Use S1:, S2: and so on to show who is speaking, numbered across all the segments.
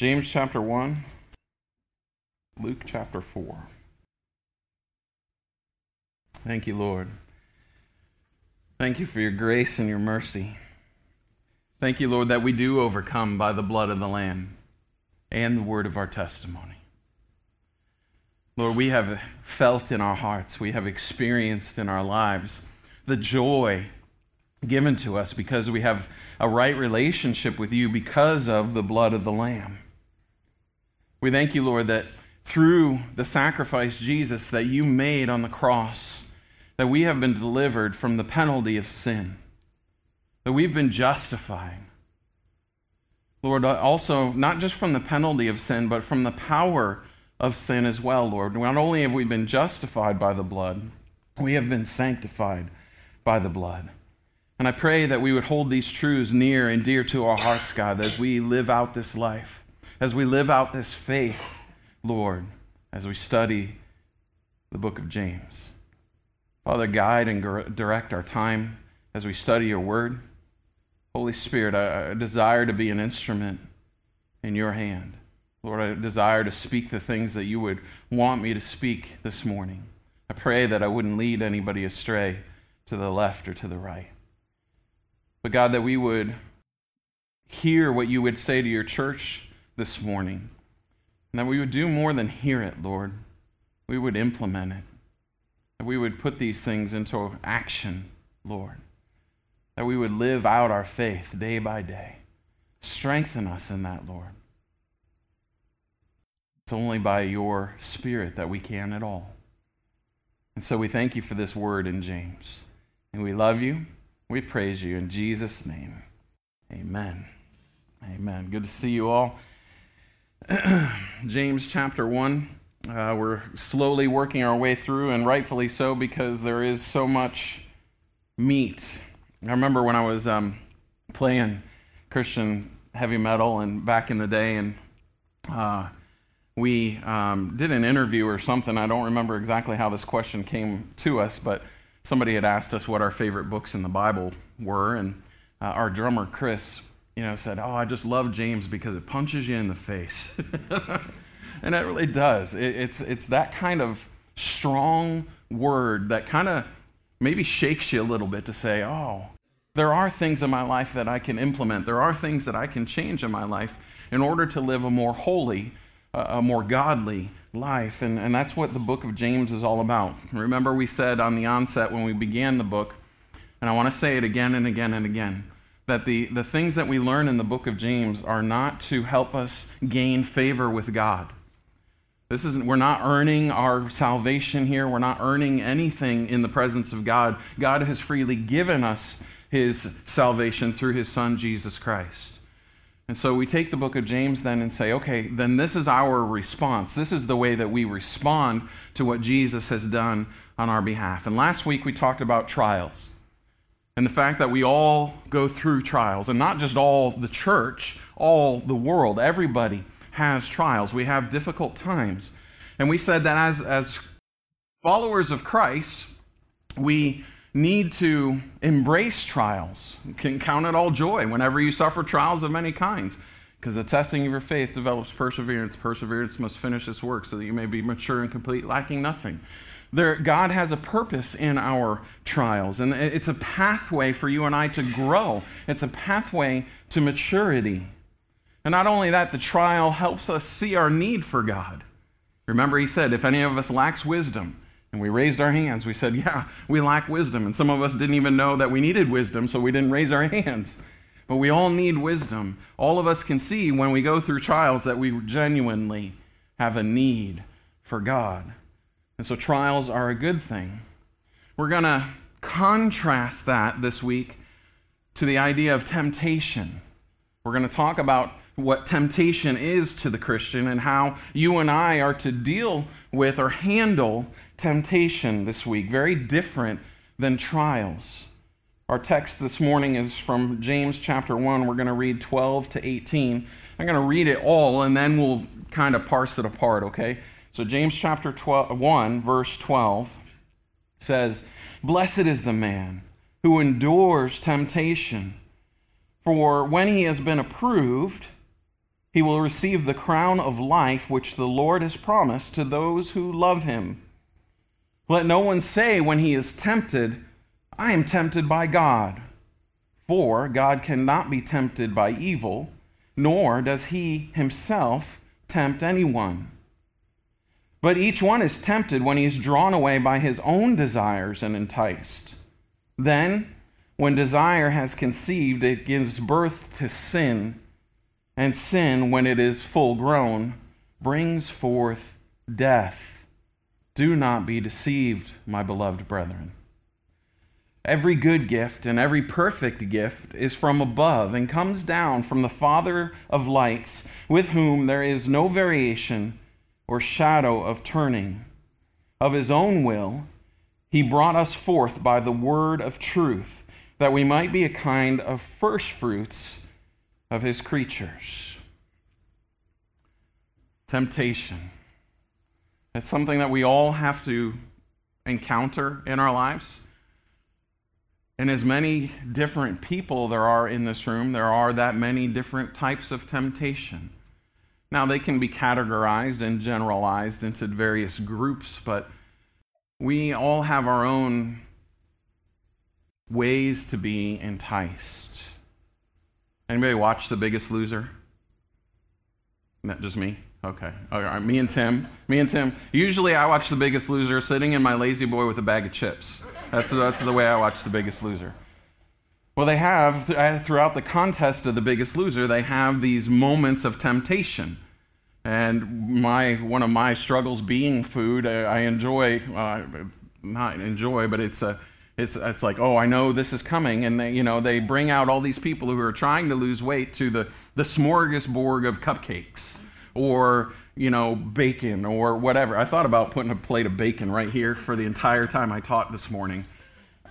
S1: James chapter 1, Luke chapter 4. Thank you, Lord. Thank you for your grace and your mercy. Thank you, Lord, that we do overcome by the blood of the Lamb and the word of our testimony. Lord, we have felt in our hearts, we have experienced in our lives the joy given to us because we have a right relationship with you because of the blood of the Lamb. We thank you, Lord, that through the sacrifice, Jesus, that you made on the cross, that we have been delivered from the penalty of sin, that we've been justified. Lord, uh, also, not just from the penalty of sin, but from the power of sin as well, Lord. Not only have we been justified by the blood, we have been sanctified by the blood. And I pray that we would hold these truths near and dear to our hearts, God, as we live out this life, as we live out this faith, Lord, as we study the book of James. Father, guide and direct our time as we study your word. Holy Spirit, I, desire to be an instrument in your hand. Lord, I desire to speak the things that you would want me to speak this morning. I pray that I wouldn't lead anybody astray to the left or to the right. But God, that we would hear what you would say to your church this morning, and that we would do more than hear it, Lord. We would implement it. That we would put these things into action, Lord. That we would live out our faith day by day. Strengthen us in that, Lord. It's only by your Spirit that we can at all. And so we thank you for this word in James. And we love you. We praise you in Jesus' name. Amen. Amen. Good to see you all. James chapter 1. Uh, we're slowly working our way through, and rightfully so, because there is so much meat. I remember when I was um, playing Christian heavy metal and back in the day, and uh, we um, did an interview or something. I don't remember exactly how this question came to us, but somebody had asked us what our favorite books in the Bible were, and uh, our drummer Chris, you know, said, "Oh, I just love James because it punches you in the face." and it really does. It, it's, it's that kind of strong word that kind of maybe shakes you a little bit to say, oh, there are things in my life that I can implement. There are things that I can change in my life in order to live a more holy, a more godly life. And, and that's what the book of James is all about. Remember, we said on the onset when we began the book, and I want to say it again and again and again that the, the things that we learn in the book of James are not to help us gain favor with God. This isn't, we're not earning our salvation here. We're not earning anything in the presence of God. God has freely given us his salvation through his son, Jesus Christ. And so we take the book of James then and say, okay, then this is our response. This is the way that we respond to what Jesus has done on our behalf. And last week we talked about trials and the fact that we all go through trials, and not just all the church, all the world, everybody has trials. We have difficult times. And we said that as, as followers of Christ, we need to embrace trials. You can count it all joy whenever you suffer trials of many kinds. Because the testing of your faith develops perseverance. Perseverance must finish its work so that you may be mature and complete, lacking nothing. There, God has a purpose in our trials, and it's a pathway for you and I to grow. It's a pathway to maturity. And not only that, the trial helps us see our need for God. Remember, he said, if any of us lacks wisdom, and we raised our hands, we said, yeah, we lack wisdom. And some of us didn't even know that we needed wisdom, so we didn't raise our hands. But we all need wisdom. All of us can see when we go through trials that we genuinely have a need for God. And so trials are a good thing. We're going to contrast that this week to the idea of temptation. We're going to talk about what temptation is to the Christian and how you and I are to deal with or handle temptation this week. Very different than trials. Our text this morning is from James chapter 1. We're going to read 12 to 18. I'm going to read it all and then we'll kind of parse it apart, okay? So, James chapter 12, 1, verse 12 says, Blessed is the man who endures temptation, for when he has been approved, he will receive the crown of life which the Lord has promised to those who love him. Let no one say when he is tempted, I am tempted by God. For God cannot be tempted by evil, nor does he himself tempt anyone. But each one is tempted when he is drawn away by his own desires and enticed. Then, when desire has conceived, it gives birth to sin and sin, when it is full grown, brings forth death. Do not be deceived, my beloved brethren. Every good gift and every perfect gift is from above and comes down from the Father of lights, with whom there is no variation or shadow of turning. Of his own will, he brought us forth by the word of truth, that we might be a kind of firstfruits of his creatures. Temptation. It's something that we all have to encounter in our lives. And as many different people there are in this room, there are that many different types of temptation. Now, they can be categorized and generalized into various groups, but we all have our own ways to be enticed. Anybody watch The Biggest Loser? Not just me? Okay. All right. Me and Tim. Me and Tim. Usually I watch The Biggest Loser sitting in my lazy boy with a bag of chips. That's, that's the way I watch The Biggest Loser. Well, they have, uh, throughout the contest of The Biggest Loser, they have these moments of temptation. And my, one of my struggles being food, I, I enjoy, uh, not enjoy, but it's a, it's, it's like, oh, I know this is coming. And they, you know, they bring out all these people who are trying to lose weight to the, the smorgasbord of cupcakes or, you know, bacon or whatever. I thought about putting a plate of bacon right here for the entire time I taught this morning.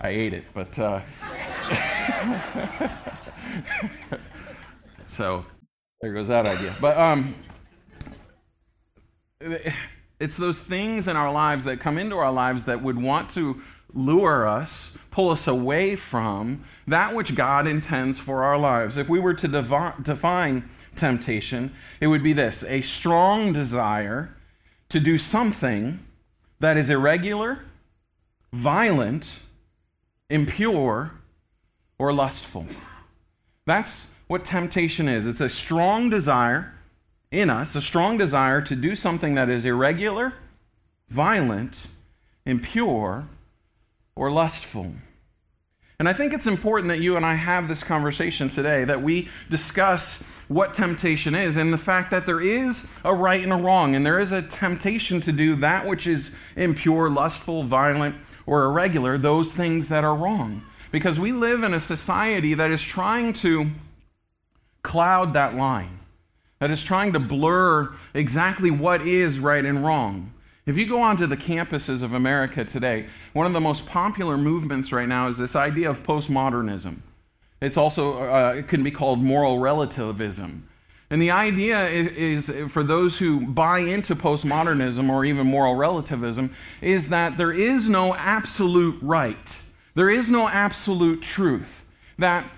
S1: I ate it, but. Uh, so there goes that idea. But um, it's those things in our lives that come into our lives that would want to lure us, pull us away from that which God intends for our lives. If we were to define temptation, it would be this a strong desire to do something that is irregular, violent, impure, or lustful. That's what temptation is. It's a strong desire in us, a strong desire to do something that is irregular, violent, impure, or lustful. And I think it's important that you and I have this conversation today, that we discuss what temptation is and the fact that there is a right and a wrong, and there is a temptation to do that which is impure, lustful, violent, or irregular, those things that are wrong. Because we live in a society that is trying to cloud that line, that is trying to blur exactly what is right and wrong. If you go onto the campuses of America today, one of the most popular movements right now is this idea of postmodernism. It's also, uh, it can be called moral relativism. And the idea is, is, for those who buy into postmodernism or even moral relativism, is that there is no absolute right. There is no absolute truth. That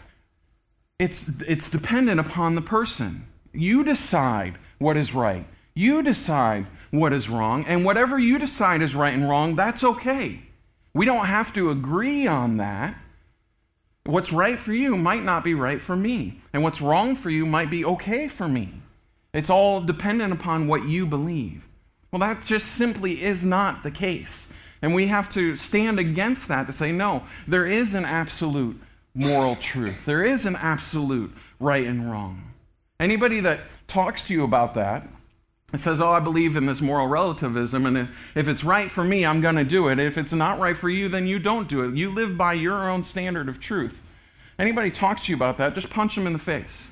S1: it's, it's dependent upon the person. You decide what is right. You decide what is wrong, and whatever you decide is right and wrong, that's okay. We don't have to agree on that. What's right for you might not be right for me, and what's wrong for you might be okay for me. It's all dependent upon what you believe. Well, that just simply is not the case. And we have to stand against that to say, no, there is an absolute moral truth. There is an absolute right and wrong. Anybody that talks to you about that it says, Oh, I believe in this moral relativism, and if it's right for me, I'm going to do it. If it's not right for you, then you don't do it. You live by your own standard of truth. Anybody talks to you about that, just punch them in the face.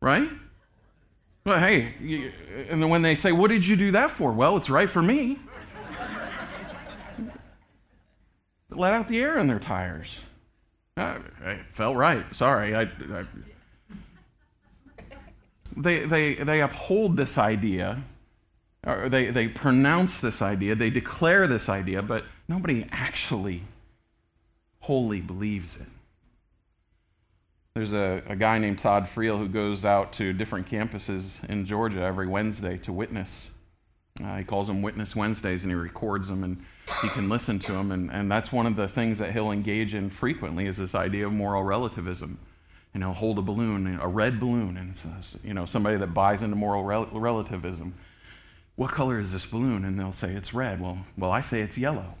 S1: Right? Well, hey, you, and then when they say, What did you do that for? Well, it's right for me. Let out the air in their tires. Uh, it felt right. Sorry. I, I they, they, they uphold this idea, or they, they pronounce this idea, they declare this idea, but nobody actually wholly believes it. There's a, a guy named Todd Friel who goes out to different campuses in Georgia every Wednesday to witness. Uh, he calls them Witness Wednesdays and he records them and he can listen to them. And, and that's one of the things that he'll engage in frequently is this idea of moral relativism. You know, hold a balloon, a red balloon, and says, you know, somebody that buys into moral rel- relativism. What color is this balloon? And they'll say it's red. Well, well, I say it's yellow.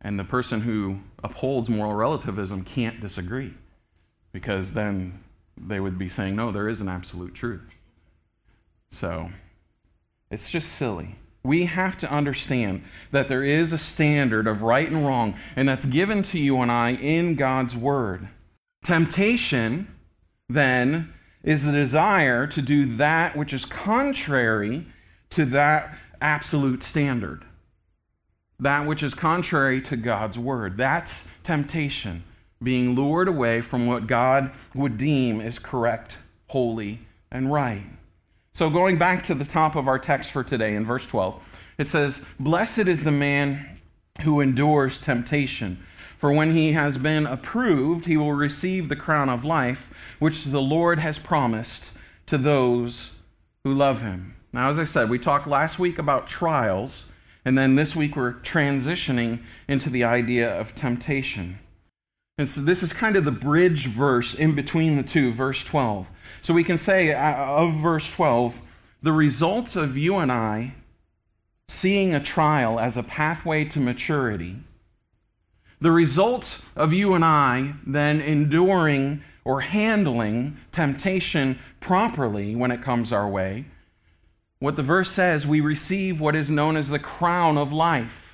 S1: And the person who upholds moral relativism can't disagree because then they would be saying, no, there is an absolute truth. So it's just silly. We have to understand that there is a standard of right and wrong, and that's given to you and I in God's Word. Temptation, then, is the desire to do that which is contrary to that absolute standard, that which is contrary to God's Word. That's temptation being lured away from what God would deem as correct, holy, and right. So, going back to the top of our text for today in verse 12, it says, Blessed is the man who endures temptation, for when he has been approved, he will receive the crown of life, which the Lord has promised to those who love him. Now, as I said, we talked last week about trials, and then this week we're transitioning into the idea of temptation. And so this is kind of the bridge verse in between the two, verse 12. So we can say uh, of verse 12, the results of you and I seeing a trial as a pathway to maturity, the results of you and I then enduring or handling temptation properly when it comes our way, what the verse says, we receive what is known as the crown of life.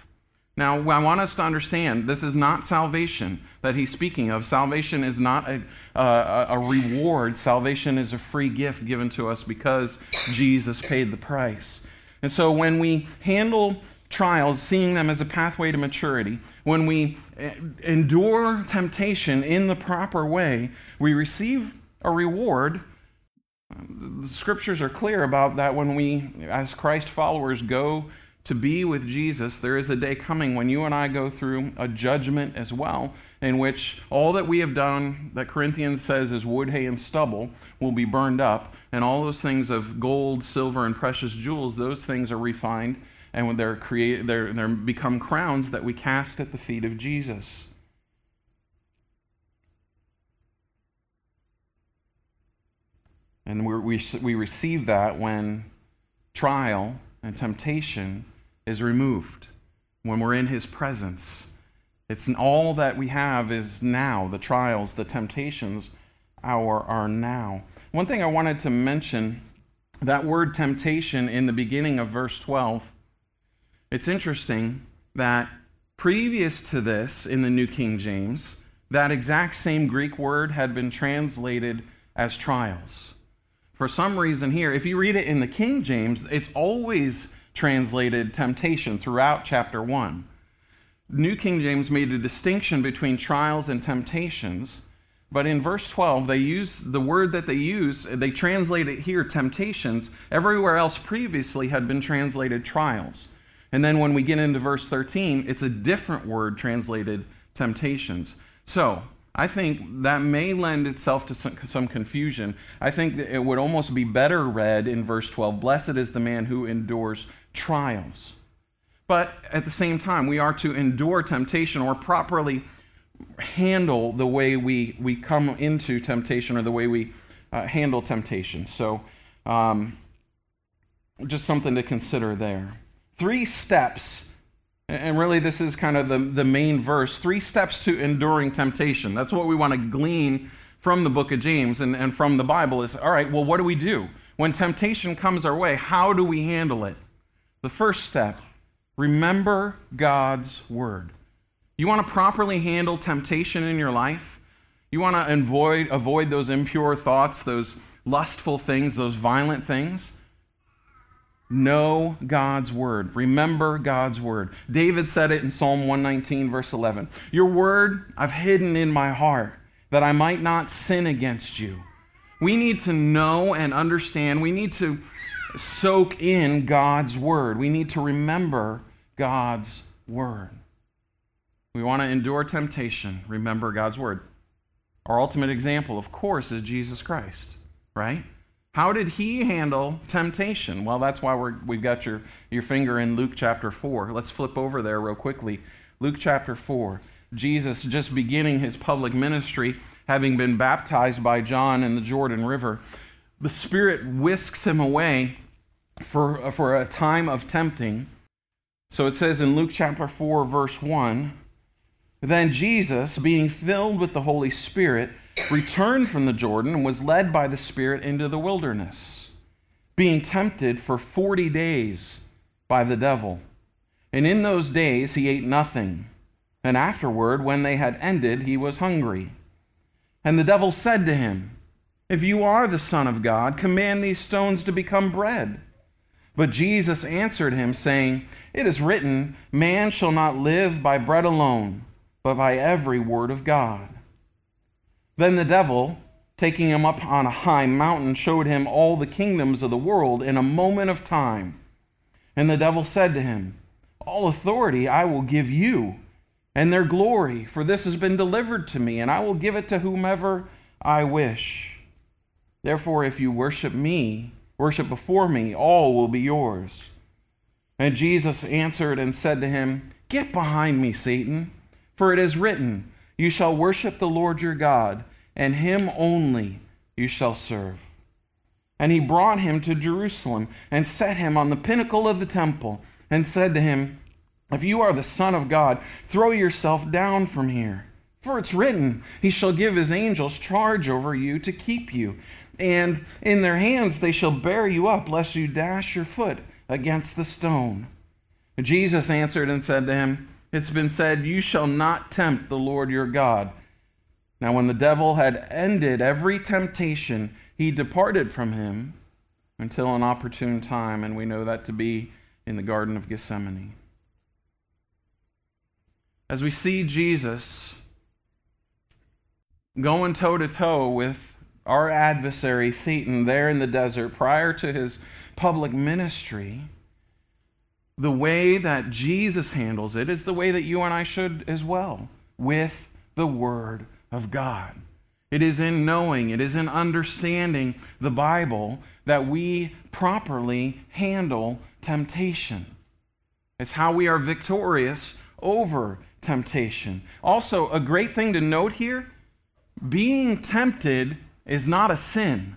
S1: Now, I want us to understand this is not salvation that he's speaking of. Salvation is not a, a, a, reward, salvation is a free gift given to us because Jesus paid the price. And so, when we handle trials, seeing them as a pathway to maturity, when we eh, endure temptation in the proper way, we receive a reward. The scriptures are clear about that when we, as Christ followers, go to be with Jesus, there is a day coming when you and I go through a judgment as well, in which all that we have done, that Corinthians says is wood, hay, and stubble, will be burned up, and all those things of gold, silver, and precious jewels, those things are refined, and when they're created, they're, they're become crowns that we cast at the feet of Jesus. And we, we, we receive that when trial and temptation is removed when we're in his presence. It's all that we have is now, the trials, the temptations our are now. One thing I wanted to mention, that word temptation in the beginning of verse 12, it's interesting that previous to this in the New King James, that exact same Greek word had been translated as trials. For some reason here, if you read it in the King James, it's always translated temptation throughout chapter 1. New King James made a distinction between trials and temptations, but in verse 12, they use the word that they use, they translate it here temptations. Everywhere else previously had been translated trials. And then when we get into verse 13, it's a different word translated temptations. So, I think that may lend itself to some, some, confusion. I think it would almost be better read in verse 12 Blessed is the man who endures trials. But at the same time, we are to endure temptation or properly handle the way we, we come into temptation or the way we uh, handle temptation. So, um, just something to consider there. Three steps and really, this is kind of the, the main verse three steps to enduring temptation. That's what we want to glean from the book of James and, and from the Bible is all right, well, what do we do? When temptation comes our way, how do we handle it? The first step remember God's word. You want to properly handle temptation in your life? You want to avoid, avoid those impure thoughts, those lustful things, those violent things? Know God's word. Remember God's word. David said it in Psalm 119, verse 11 Your word I've hidden in my heart that I might not sin against you. We need to know and understand. We need to soak in God's word. We need to remember God's word. We want to endure temptation. Remember God's word. Our ultimate example, of course, is Jesus Christ, right? How did he handle temptation? Well, that's why we're, we've got your, your finger in Luke chapter 4. Let's flip over there real quickly. Luke chapter 4. Jesus just beginning his public ministry, having been baptized by John in the Jordan River. The Spirit whisks him away for, for a time of tempting. So it says in Luke chapter 4, verse 1 Then Jesus, being filled with the Holy Spirit, returned from the Jordan and was led by the Spirit into the wilderness, being tempted for 40 days by the devil. And in those days he ate nothing. And afterward, when they had ended, he was hungry. And the devil said to him, If you are the Son of God, command these stones to become bread. But Jesus answered him, saying, It is written, Man shall not live by bread alone, but by every word of God. Then the devil, taking him up on a high mountain, showed him all the kingdoms of the world in a moment of time. And the devil said to him, All authority I will give you, and their glory, for this has been delivered to me, and I will give it to whomever I wish. Therefore, if you worship me, worship before me, all will be yours. And Jesus answered and said to him, Get behind me, Satan, for it is written, you shall worship the Lord your God, and him only you shall serve. And he brought him to Jerusalem and set him on the pinnacle of the temple and said to him, If you are the Son of God, throw yourself down from here. For it's written, He shall give His angels charge over you to keep you, and in their hands they shall bear you up, lest you dash your foot against the stone. Jesus answered and said to him, it's been said, You shall not tempt the Lord your God. Now, when the devil had ended every temptation, he departed from him until an opportune time, and we know that to be in the Garden of Gethsemane. As we see Jesus going toe to toe with our adversary, Satan, there in the desert prior to his public ministry, the way that Jesus handles it is the way that you and I should as well, with the Word of God. It is in knowing, it is in understanding the Bible that we properly handle temptation. It's how we are victorious over temptation. Also, a great thing to note here being tempted is not a sin.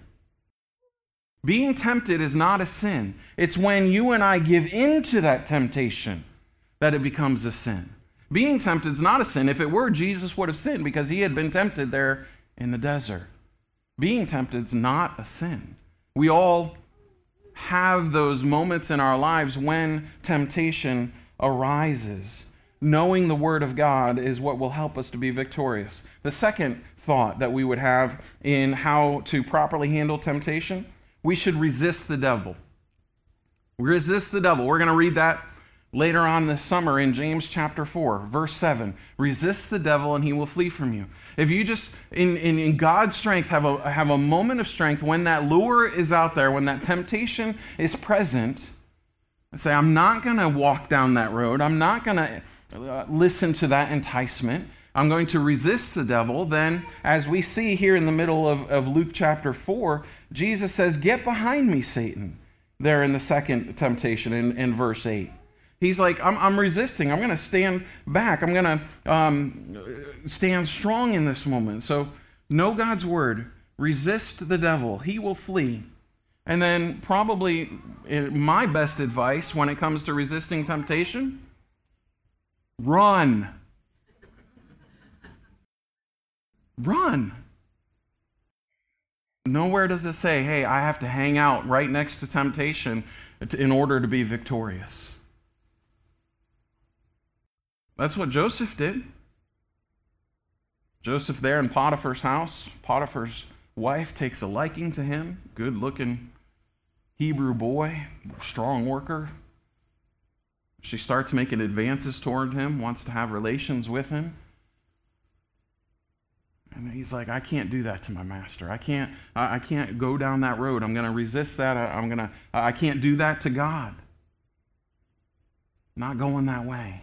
S1: Being tempted is not a sin. It's when you and I give in to that temptation that it becomes a sin. Being tempted is not a sin. If it were, Jesus would have sinned because he had been tempted there in the desert. Being tempted is not a sin. We all have those moments in our lives when temptation arises. Knowing the Word of God is what will help us to be victorious. The second thought that we would have in how to properly handle temptation we should resist the devil. Resist the devil. We're going to read that later on this summer in James chapter 4, verse 7. Resist the devil and he will flee from you. If you just, in, in, in, God's strength, have a, have a moment of strength when that lure is out there, when that temptation is present, say, I'm not going to walk down that road. I'm not going to uh, listen to that enticement. I'm going to resist the devil, then, as we see here in the middle of, of Luke chapter 4, Jesus says, Get behind me, Satan, there in the second temptation in, in verse 8. He's like, I'm, I'm resisting. I'm going to stand back. I'm going to um, stand strong in this moment. So, know God's word. Resist the devil, he will flee. And then, probably my best advice when it comes to resisting temptation run. Run. Nowhere does it say, hey, I have to hang out right next to temptation in order to be victorious. That's what Joseph did. Joseph, there in Potiphar's house, Potiphar's wife takes a liking to him, good looking Hebrew boy, strong worker. She starts making advances toward him, wants to have relations with him. And he's like, I can't do that to my master. I can't, I can't go down that road. I'm going to resist that. I, am going to, I can't do that to God. Not going that way.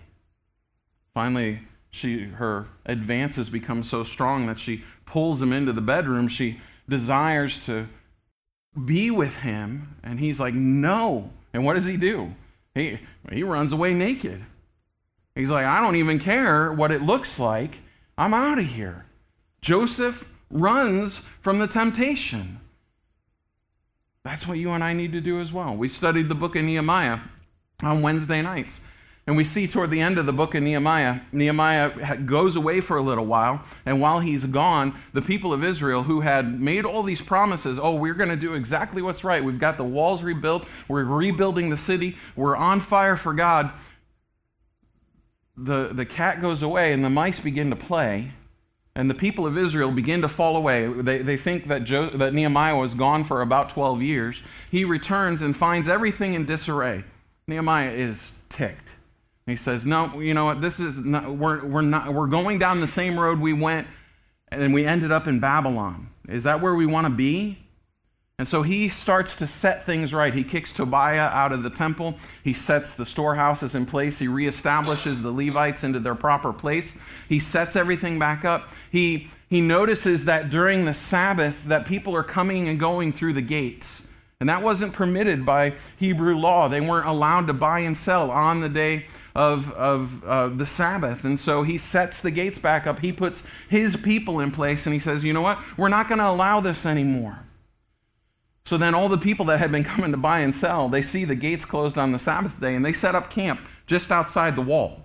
S1: Finally, She, her advances become so strong that she pulls him into the bedroom. She desires to be with him, and he's like, No. And what does he do? He, he runs away naked. He's like, I don't even care what it looks like. I'm out of here. Joseph runs from the temptation. That's what you and I need to do as well. We studied the book of Nehemiah on Wednesday nights. And we see toward the end of the book of Nehemiah, Nehemiah goes away for a little while. And while he's gone, the people of Israel, who had made all these promises oh, we're going to do exactly what's right. We've got the walls rebuilt. We're rebuilding the city. We're on fire for God. The, the cat goes away and the mice begin to play. And the people of Israel begin to fall away. They, they think that, jo- that Nehemiah was gone for about 12 years. He returns and finds everything in disarray. Nehemiah is ticked. He says, "No, you know what? This is not, we're we're not we're going down the same road we went, and we ended up in Babylon. Is that where we want to be?" And so he starts to set things right. He kicks Tobiah out of the temple. He sets the storehouses in place. He reestablishes the Levites into their proper place. He sets everything back up. He, he notices that during the Sabbath that people are coming and going through the gates. And that wasn't permitted by Hebrew law. They weren't allowed to buy and sell on the day of, of uh, the Sabbath. And so he sets the gates back up. He puts his people in place and he says, you know what? We're not going to allow this anymore. So then all the people that had been coming to buy and sell, they see the gates closed on the Sabbath day and they set up camp just outside the wall.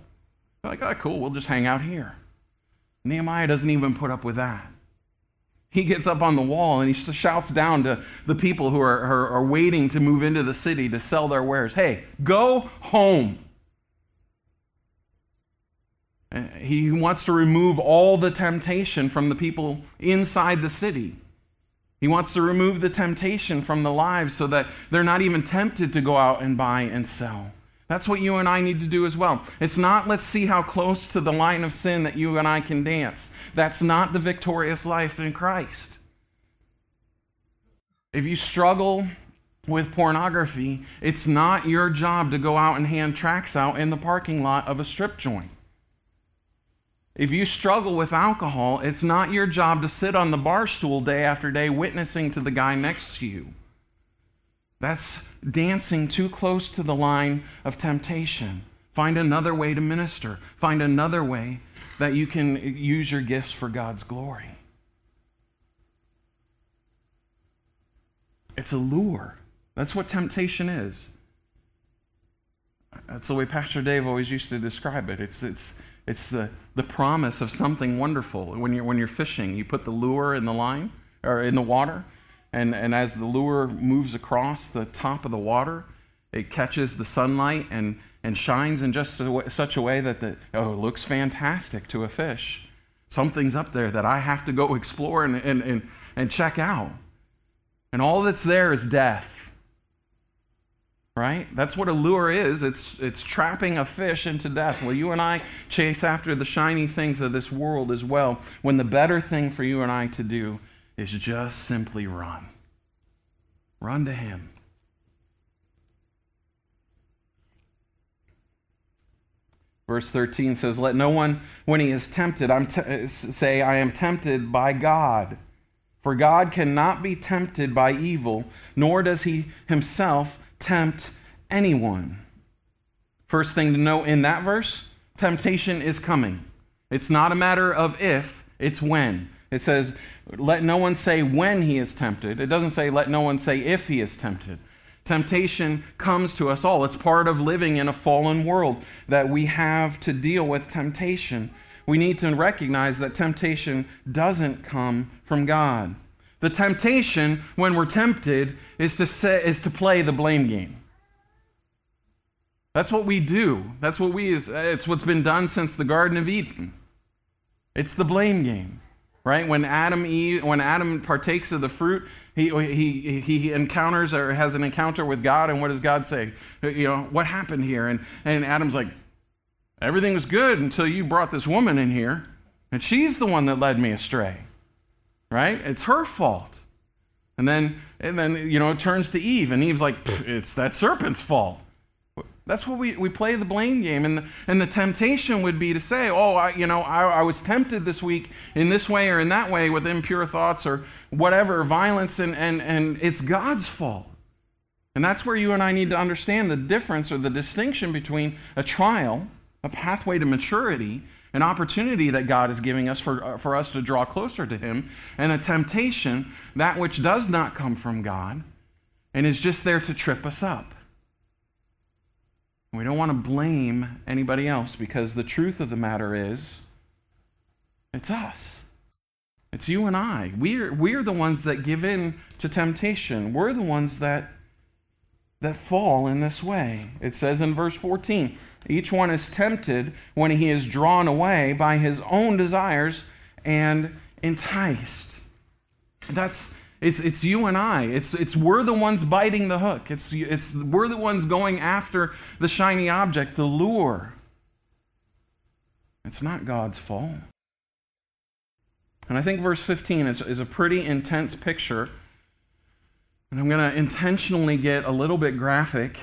S1: They're like, oh, cool, we'll just hang out here. Nehemiah doesn't even put up with that. He gets up on the wall and he shouts down to the people who are, are, are waiting to move into the city to sell their wares hey, go home. Eh, he wants to remove all the temptation from the people inside the city. He wants to remove the temptation from the lives so that they're not even tempted to go out and buy and sell. That's what you and I need to do as well. It's not let's see how close to the line of sin that you and I can dance. That's not the victorious life in Christ. If you struggle with pornography, it's not your job to go out and hand tracts out in the parking lot of a strip joint. If you struggle with alcohol, it's not your job to sit on the bar stool day after day witnessing to the guy next to you. That's dancing too close to the line of temptation. Find another way to minister. Find another way that you can use your gifts for God's glory. It's a lure. That's what temptation is. That's the way Pastor Dave always used to describe it. It's, it's, it's the, the promise of something wonderful. When you're, when you're fishing, you put the lure in the line or in the water, and, and as the lure moves across the top of the water, it catches the sunlight and, and shines in just a, such a way that the, oh, it looks fantastic to a fish. Something's up there that I have to go explore and, and, and, and check out. And all that's there is death right? That's what a lure is. It's, it's trapping a fish into death. Well, you and I chase after the shiny things of this world as well, when the better thing for you and I to do is just simply run. Run to Him. Verse 13 says, Let no one, when he is tempted, I'm say, I am tempted by God. For God cannot be tempted by evil, nor does he himself tempt anyone. First thing to know in that verse temptation is coming. It's not a matter of if, it's when. It says, let no one say when he is tempted. It doesn't say, let no one say if he is tempted. Temptation comes to us all. It's part of living in a fallen world that we have to deal with temptation. We need to recognize that temptation doesn't come from God. The temptation when we're tempted is to, say, is to play the blame game. That's what we do. That's what we is it's what's been done since the Garden of Eden. It's the blame game. Right? When Adam Eve, when Adam partakes of the fruit, he, he, he encounters or has an encounter with God, and what does God say? You know, what happened here? And, and Adam's like, everything was good until you brought this woman in here, and she's the one that led me astray right? It's her fault. And then, and then you know, it turns to Eve, and Eve's like, it's that serpent's fault. That's what we, we play the blame game. And the, and the temptation would be to say, oh, I, you know, I, I was tempted this week in this way or in that way with impure thoughts or whatever, violence, and, and, and it's God's fault. And that's where you and I need to understand the difference or the distinction between a trial, a pathway to maturity, an opportunity that God is giving us for, uh, for us to draw closer to Him, and a temptation, that which does not come from God and is just there to trip us up. We don't want to blame anybody else because the truth of the matter is it's us. It's you and I. We're, we're the ones that give in to temptation. We're the ones that, that fall in this way. It says in verse 14 each one is tempted when he is drawn away by his own desires and enticed. That's it's, it's you and I. It's, it's we're the ones biting the hook. It's, it's we're the ones going after the shiny object, the lure. It's not God's fault. And I think verse 15 is, is a pretty intense picture. And I'm going to intentionally get a little bit graphic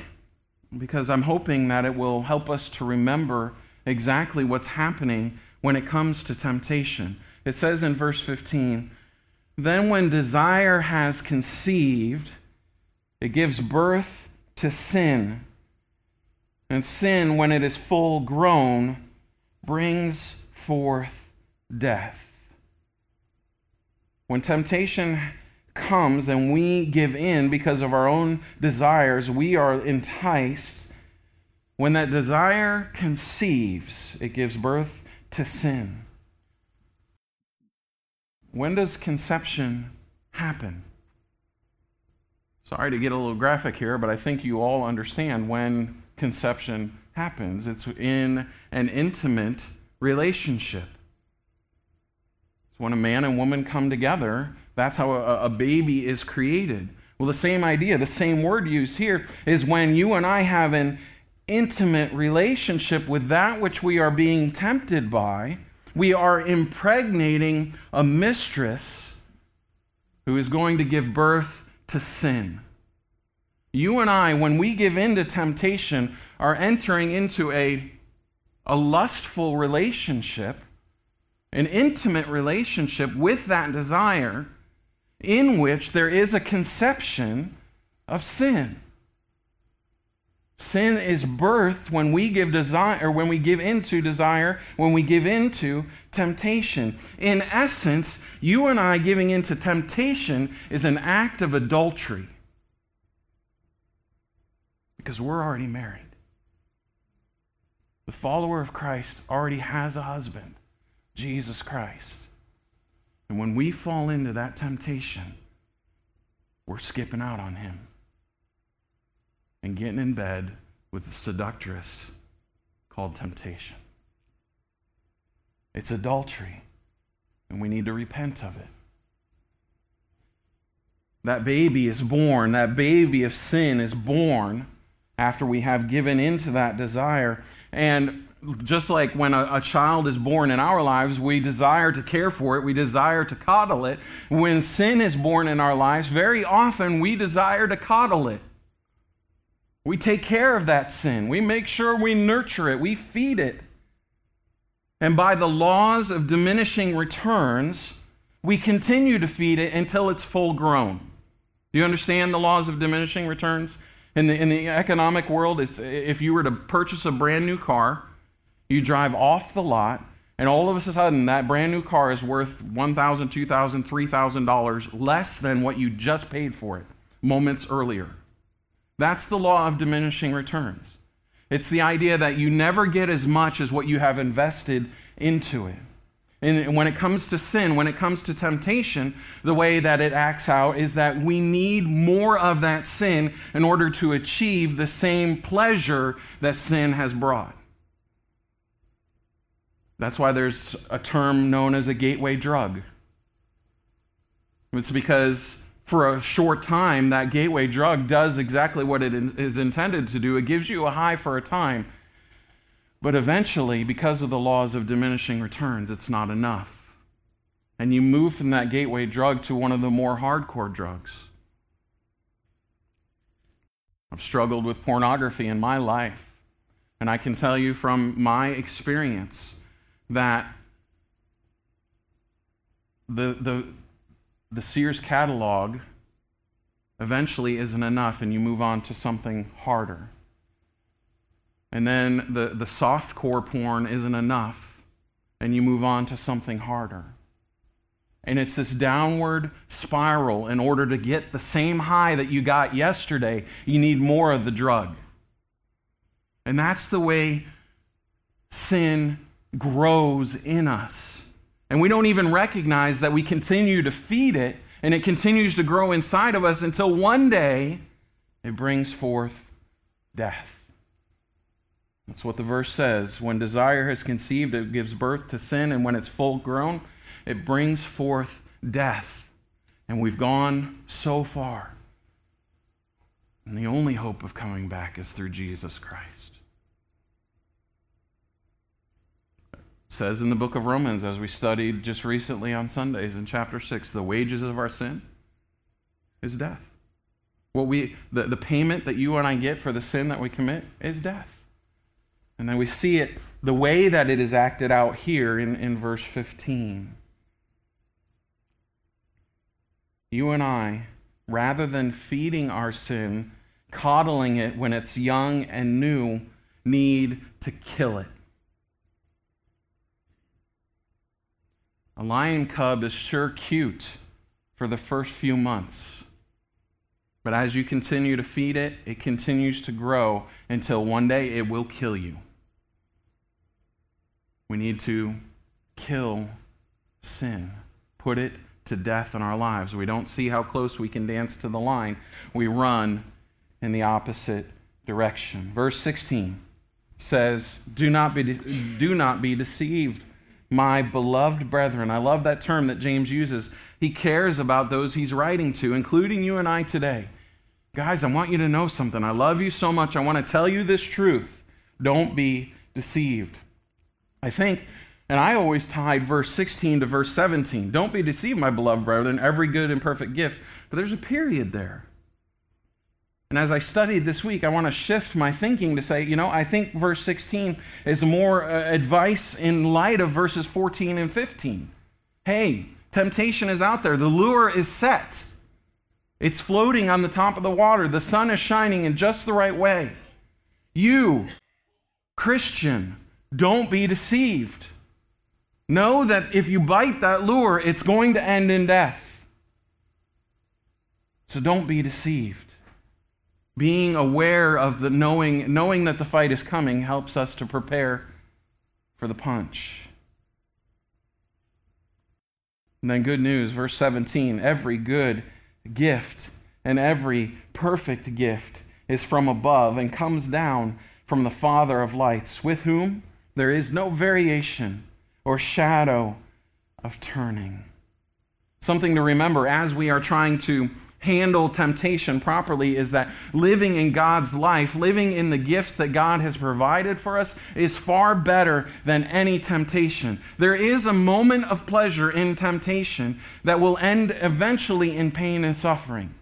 S1: because I'm hoping that it will help us to remember exactly what's happening when it comes to temptation. It says in verse 15, Then when desire has conceived, it gives birth to sin. And sin, when it is full grown, brings forth death. When temptation comes and we give in because of our own desires, we are enticed. When that desire conceives, it gives birth to sin. When does conception happen? Sorry to get a little graphic here, but I think you all understand when conception happens. It's in an intimate relationship. When a man and woman come together that's how a, a baby is created. Well, the same idea, the same word used here is when you and I have an intimate relationship with that which we are being tempted by, we are impregnating a mistress who is going to give birth to sin. You and I, when we give in to temptation, are entering into a, a lustful relationship, an intimate relationship with that desire in which there is a conception of sin. Sin is birthed when we give desire or when we give into desire, when we give into temptation. In essence, you and I giving into temptation is an act of adultery. Because we're already married. The follower of Christ already has a husband, Jesus Christ. And when we fall into that temptation, we're skipping out on him and getting in bed with the seductress called temptation. It's adultery, and we need to repent of it. That baby is born, that baby of sin is born after we have given into that desire. And just like when a, a, child is born in our lives, we desire to care for it, we desire to coddle it. When sin is born in our lives, very often we desire to coddle it. We take care of that sin, we make sure we nurture it, we feed it. And by the laws of diminishing returns, we continue to feed it until it's full grown. Do you understand the laws of diminishing returns? In the, in the economic world, it's, if you were to purchase a brand new car, you drive off the lot, and all of a sudden, that brand new car is worth $1,000, $2,000, $3,000 less than what you just paid for it moments earlier. That's the law of diminishing returns. It's the idea that you never get as much as what you have invested into it. And when it comes to sin, when it comes to temptation, the way that it acts out is that we need more of that sin in order to achieve the same pleasure that sin has brought. That's why there's a term known as a gateway drug. It's because for a short time, that gateway drug does exactly what it is intended to do. It gives you a high for a time. But eventually, because of the laws of diminishing returns, it's not enough. And you move from that gateway drug to one of the more hardcore drugs. I've struggled with pornography in my life. And I can tell you from my experience that the, the, the Sears catalog eventually isn't enough, and you move on to something harder. And then the, the soft core porn isn't enough, and you move on to something harder. And it's this downward spiral. In order to get the same high that you got yesterday, you need more of the drug. And that's the way sin grows in us. And we don't even recognize that we continue to feed it and it continues to grow inside of us until one day it brings forth death. That's what the verse says. When desire has conceived, it gives birth to sin, and when it's full grown, it brings forth death. And we've gone so far. And the only hope of coming back is through Jesus Christ. It says in the book of Romans, as we studied just recently on Sundays in chapter 6, the wages of our sin is death. What we, the, the payment that you and I get for the sin that we commit is death. And then we see it the way that it is acted out here in, in verse 15. You and I, rather than feeding our sin, coddling it when it's young and new, need to kill it. A lion cub is sure cute for the first few months. But as you continue to feed it, it continues to grow until one day it will kill you. We need to kill sin, put it to death in our lives. We don't see how close we can dance to the line. We run in the opposite direction. Verse 16 says, "Do not be do not be deceived, my beloved brethren." I love that term that James uses. He cares about those he's writing to, including you and I today. Guys, I want you to know something. I love you so much. I want to tell you this truth. Don't be deceived. I think, and I always tied verse 16 to verse 17. Don't be deceived, my beloved brethren, every good and perfect gift. But there's a period there. And as I studied this week, I want to shift my thinking to say, you know, I think verse 16 is more uh, advice in light of verses 14 and 15. Hey, temptation is out there, the lure is set, it's floating on the top of the water, the sun is shining in just the right way. You, Christian, don't be deceived. Know that if you bite that lure, it's going to end in death. So don't be deceived. Being aware of the knowing, knowing that the fight is coming helps us to prepare for the punch. And then, good news, verse 17 every good gift and every perfect gift is from above and comes down from the Father of lights, with whom there is no variation or shadow of turning. Something to remember as we are trying to handle temptation properly is that living in God's life, living in the gifts that God has provided for us, is far better than any temptation. There is a moment of pleasure in temptation that will end eventually in pain and suffering.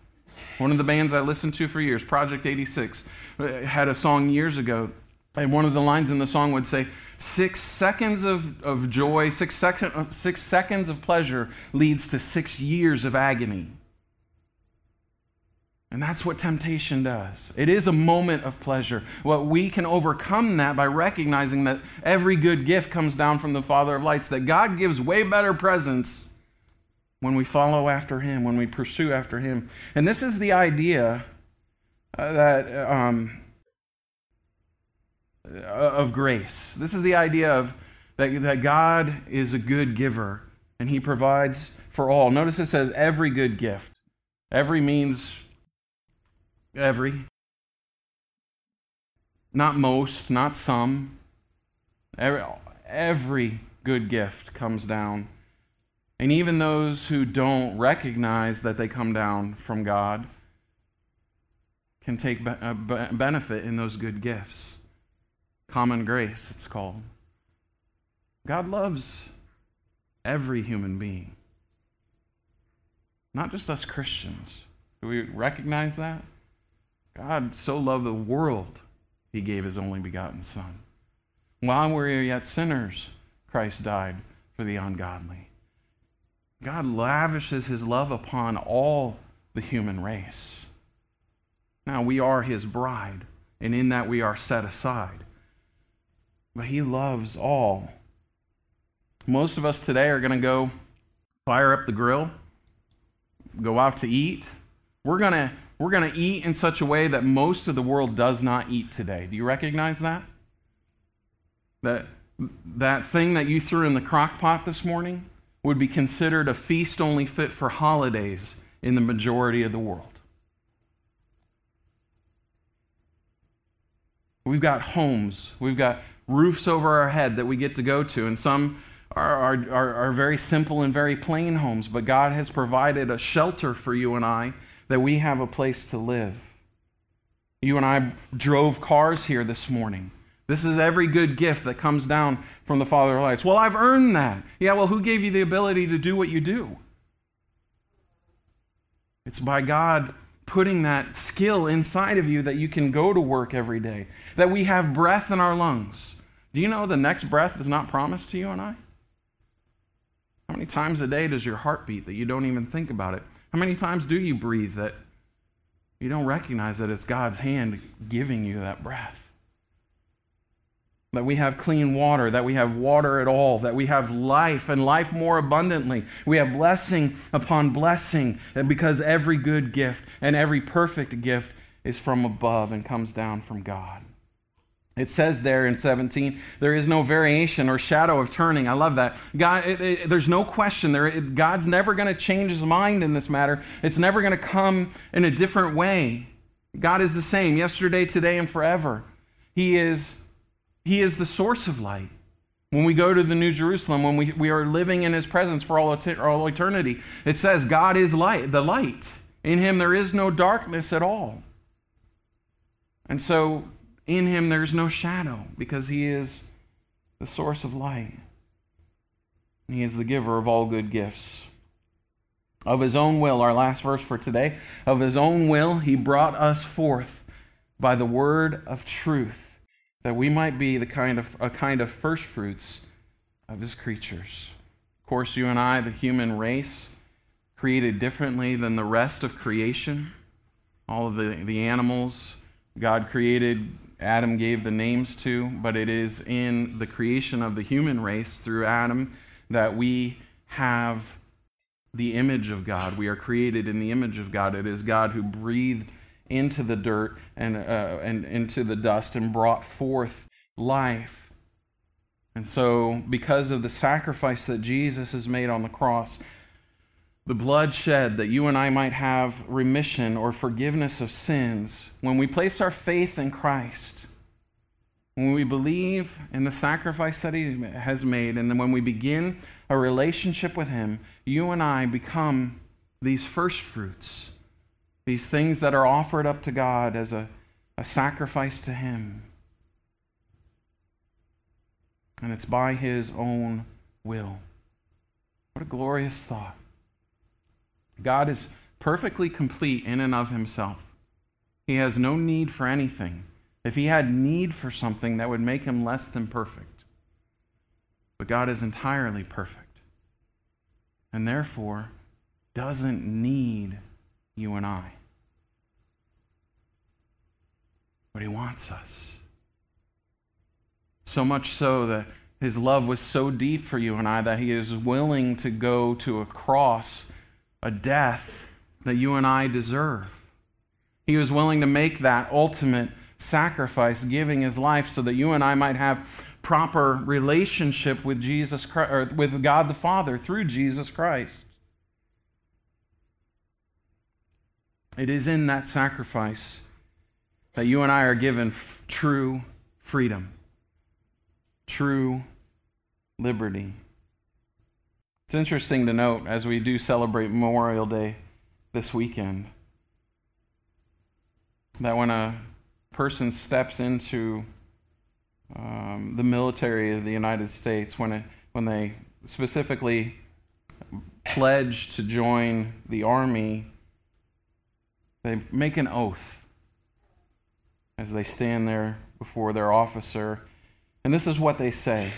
S1: One of the bands I listened to for years, Project 86, uh, had a song years ago, and one of the lines in the song would say, Six seconds of, of joy, six, sec- six seconds of pleasure leads to six years of agony. And that's what temptation does. It is a moment of pleasure. What we can overcome that by recognizing that every good gift comes down from the Father of lights, that God gives way better presents when we follow after Him, when we pursue after Him. And this is the idea uh, that. Um, of grace. This is the idea of that, that God is a good giver and he provides for all. Notice it says every good gift. Every means every. Not most, not some. Every, every good gift comes down. And even those who don't recognize that they come down from God can take uh, benefit in those good gifts. Common grace, it's called. God loves every human being, not just us Christians. Do we recognize that? God so loved the world, he gave his only begotten Son. While we were yet sinners, Christ died for the ungodly. God lavishes his love upon all the human race. Now, we are his bride, and in that we are set aside. But he loves all. Most of us today are going to go fire up the grill, go out to eat. We're going to we're going to eat in such a way that most of the world does not eat today. Do you recognize that? That that thing that you threw in the crock pot this morning would be considered a feast only fit for holidays in the majority of the world. We've got homes, we've got roofs over our head that we get to go to, and some are, are, are, very simple and very plain homes, but God has provided a shelter for you and I that we have a place to live. You and I drove cars here this morning. This is every good gift that comes down from the Father of lights. Well, I've earned that. Yeah, well, who gave you the ability to do what you do? It's by God putting that skill inside of you that you can go to work every day, that we have breath in our lungs. Do you know the next breath is not promised to you and I? How many times a day does your heart beat that you don't even think about it? How many times do you breathe that you don't recognize that it's God's hand giving you that breath? that we have clean water, that we have water at all, that we have life and life more abundantly. We have blessing upon blessing, because every good gift and every perfect gift is from above and comes down from God. It says there in 17, there is no variation or shadow of turning. I love that. God, it, it, there's no question. There, it, God's never going to change his mind in this matter. It's never going to come in a different way. God is the same yesterday, today, and forever. He is he is the source of light. When we go to the New Jerusalem, when we, we are living in His presence for all, all eternity, it says, God is light, the light. In Him there is no darkness at all. And so in Him there's no shadow because He is the source of light. He is the giver of all good gifts. Of His own will, our last verse for today, of His own will, He brought us forth by the word of truth that we might be the kind of a kind of first fruits of his creatures. Of course, you and I, the human race, created differently than the rest of creation. All of the, the animals God created, Adam gave the names to, but it is in the creation of the human race through Adam that we have the image of God. We are created in the image of God. It is God who breathed into the dirt and, uh, and into the dust and brought forth life. And so, because of the sacrifice that Jesus has made on the cross, the blood shed that you and I might have remission or forgiveness of sins, when we place our faith in Christ, when we believe in the sacrifice that He has made, and then when we begin a relationship with Him, you and I become these first fruits these things that are offered up to God as a, a sacrifice to Him. And it's by His own will. What a glorious thought. God is perfectly complete in and of Himself. He has no need for anything. If He had need for something, that would make Him less than perfect. But God is entirely perfect. And therefore, doesn't need you and I. But He wants us. So much so that His love was so deep for you and I that He is willing to go to a cross, a death that you and I deserve. He was willing to make that ultimate sacrifice, giving His life so that you and I might have proper relationship with Jesus Christ, or with God the Father through Jesus Christ. It is in that sacrifice that you and I are given f- true freedom, true liberty. It's interesting to note as we do celebrate Memorial Day this weekend that when a person steps into um, the military of the United States, when, it, when they specifically pledge to join the army they make an oath. as they stand there before their officer. And this is what they say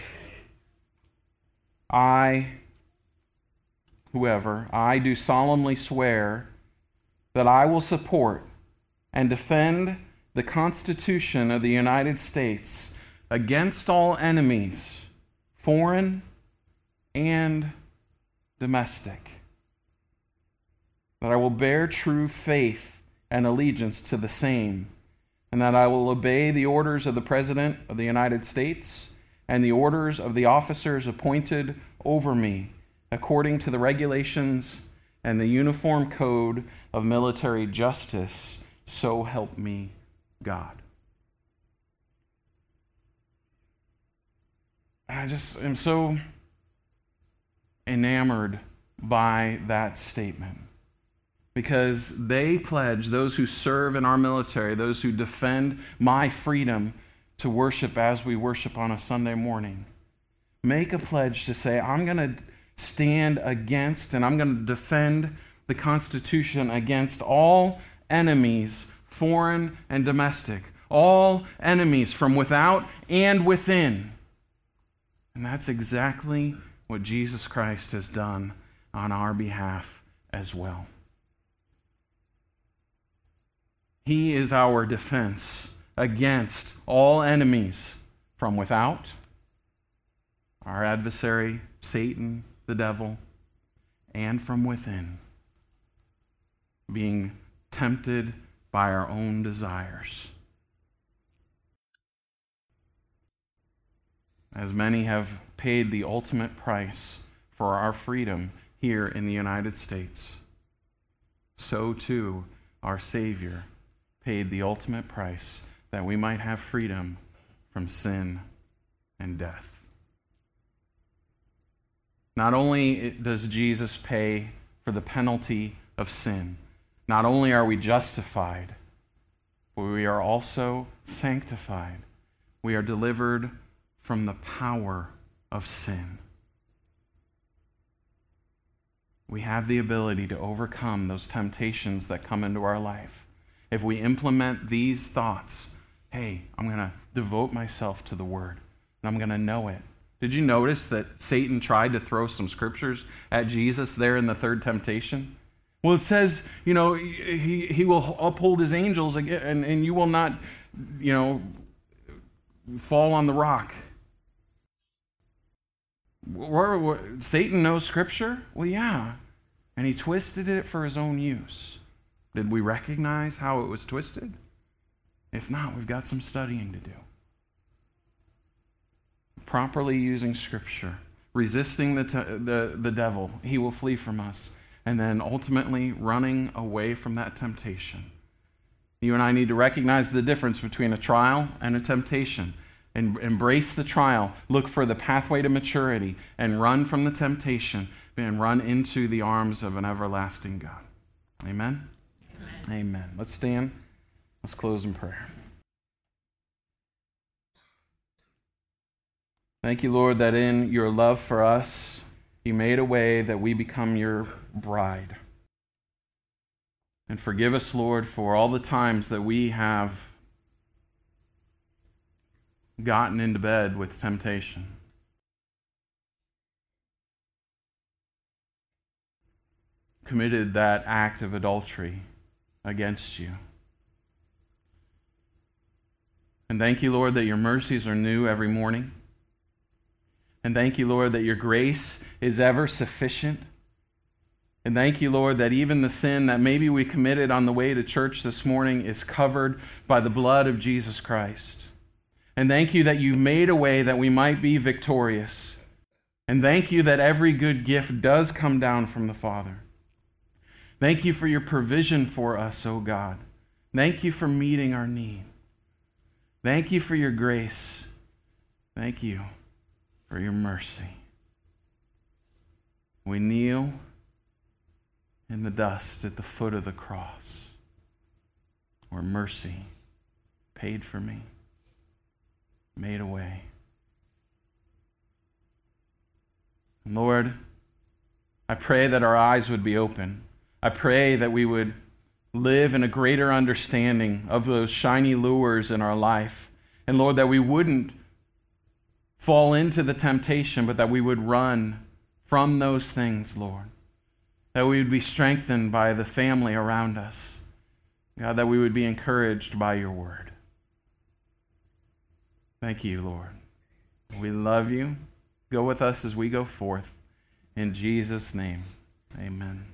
S1: I, whoever, I do solemnly swear that I will support and defend the Constitution of the United States against all enemies, foreign and domestic. That I will bear true faith and allegiance to the same, and that I will obey the orders of the President of the United States and the orders of the officers appointed over me, according to the regulations and the Uniform Code of Military Justice. So help me God. I just am so enamored by that statement because they pledge, those who serve in our military, those who defend my freedom to worship as we worship on a Sunday morning, make a pledge to say, I'm going to stand against and I'm going to defend the Constitution against all enemies, foreign and domestic, all enemies from without and within. And that's exactly what Jesus Christ has done on our behalf as well. He is our defense against all enemies from without, our adversary, Satan, the devil, and from within, being tempted by our own desires. As many have paid the ultimate price for our freedom here in the United States, so too our Savior paid the ultimate price that we might have freedom from sin and death. Not only does Jesus pay for the penalty of sin, not only are we justified, but we are also sanctified. We are delivered from the power of sin. We have the ability to overcome those temptations that come into our life. If we implement these thoughts, hey, I'm going to devote myself to the Word and I'm going to know it. Did you notice that Satan tried to throw some scriptures at Jesus there in the third temptation? Well, it says, you know, he, he will uphold his angels and, and you will not, you know, fall on the rock. Satan knows scripture? Well, yeah. And he twisted it for his own use. Did we recognize how it was twisted? If not, we've got some studying to do. Properly using Scripture, resisting the, te- the, the devil, he will flee from us. And then ultimately running away from that temptation. You and I need to recognize the difference between a trial and a temptation. And embrace the trial, look for the pathway to maturity, and run from the temptation and run into the arms of an everlasting God. Amen? Amen. Amen. Let's stand. Let's close in prayer. Thank you, Lord, that in your love for us, you made a way that we become your bride. And forgive us, Lord, for all the times that we have gotten into bed with temptation. Committed that act of adultery against you. And thank you, Lord, that your mercies are new every morning. And thank you, Lord, that your grace is ever sufficient. And thank you, Lord, that even the sin that maybe we committed on the way to church this morning is covered by the blood of Jesus Christ. And thank you that you've made a way that we might be victorious. And thank you that every good gift does come down from the Father. Thank you for your provision for us, O oh God. Thank you for meeting our need. Thank you for your grace. Thank you for your mercy. We kneel in the dust at the foot of the cross where mercy paid for me, made a way. Lord, I pray that our eyes would be open. I pray that we would live in a greater understanding of those shiny lures in our life. And Lord, that we wouldn't fall into the temptation, but that we would run from those things, Lord. That we would be strengthened by the family around us. God, that we would be encouraged by your word. Thank you, Lord. We love you. Go with us as we go forth. In Jesus' name, amen.